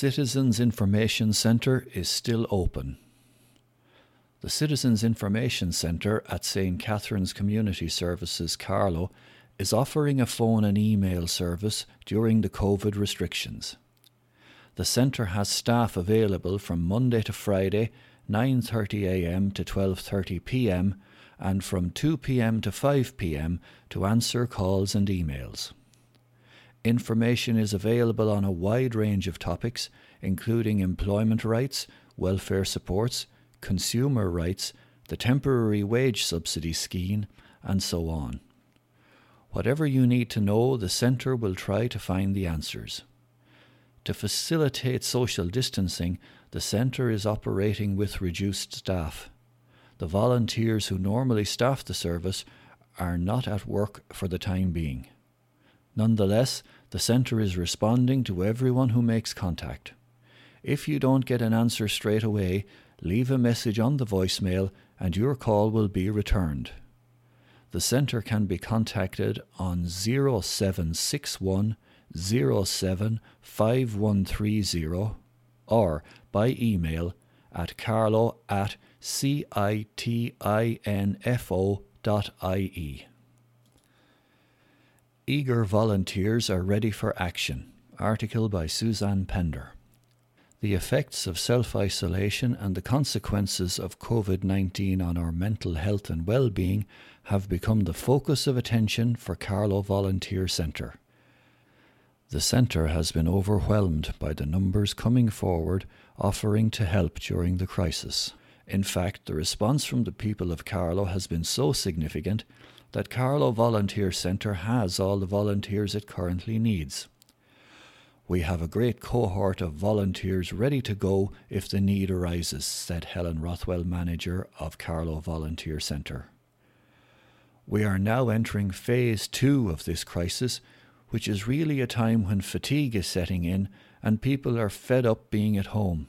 Citizens Information Centre is still open. The Citizens Information Centre at St Catherine's Community Services, Carlow, is offering a phone and email service during the COVID restrictions. The centre has staff available from Monday to Friday, 9:30 a.m. to 12:30 p.m. and from 2 p.m. to 5 p.m. to answer calls and emails. Information is available on a wide range of topics, including employment rights, welfare supports, consumer rights, the temporary wage subsidy scheme, and so on. Whatever you need to know, the Centre will try to find the answers. To facilitate social distancing, the Centre is operating with reduced staff. The volunteers who normally staff the service are not at work for the time being. Nonetheless, the centre is responding to everyone who makes contact. If you don't get an answer straight away, leave a message on the voicemail and your call will be returned. The centre can be contacted on 0761 075130 or by email at carlow at citinfo.ie. Eager volunteers are ready for action. Article by Suzanne Pender. The effects of self isolation and the consequences of COVID 19 on our mental health and well being have become the focus of attention for Carlow Volunteer Centre. The centre has been overwhelmed by the numbers coming forward offering to help during the crisis. In fact, the response from the people of Carlow has been so significant that Carlow Volunteer Centre has all the volunteers it currently needs. We have a great cohort of volunteers ready to go if the need arises, said Helen Rothwell, manager of Carlow Volunteer Centre. We are now entering phase two of this crisis, which is really a time when fatigue is setting in and people are fed up being at home.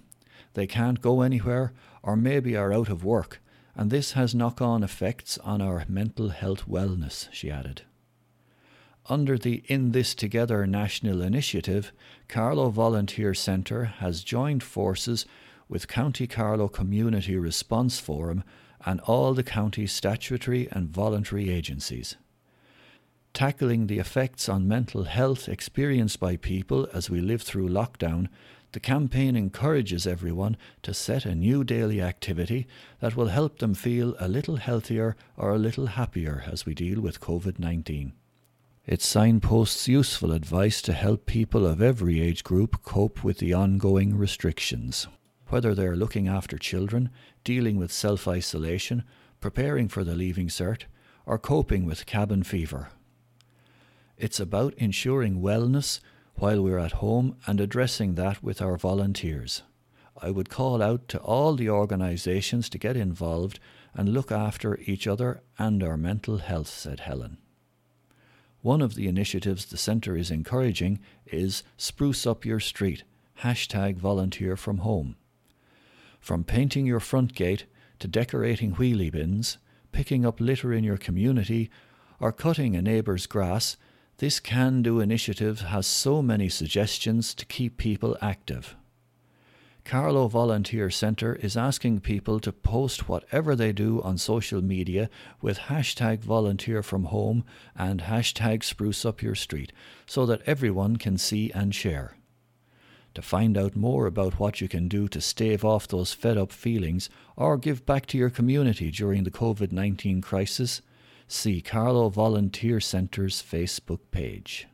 They can't go anywhere or maybe are out of work and this has knock on effects on our mental health wellness, she added. Under the In This Together national initiative, Carlow Volunteer Centre has joined forces with County Carlow Community Response Forum and all the county statutory and voluntary agencies. Tackling the effects on mental health experienced by people as we live through lockdown the campaign encourages everyone to set a new daily activity that will help them feel a little healthier or a little happier as we deal with COVID 19. It signposts useful advice to help people of every age group cope with the ongoing restrictions, whether they're looking after children, dealing with self isolation, preparing for the leaving cert, or coping with cabin fever. It's about ensuring wellness while we're at home and addressing that with our volunteers. I would call out to all the organisations to get involved and look after each other and our mental health, said Helen. One of the initiatives the centre is encouraging is Spruce Up Your Street, hashtag volunteer from home. From painting your front gate to decorating wheelie bins, picking up litter in your community, or cutting a neighbour's grass, this can do initiative has so many suggestions to keep people active. Carlow Volunteer Centre is asking people to post whatever they do on social media with hashtag volunteer from home and hashtag spruce up your street so that everyone can see and share. To find out more about what you can do to stave off those fed up feelings or give back to your community during the COVID 19 crisis, see Carlow Volunteer Centre's Facebook page.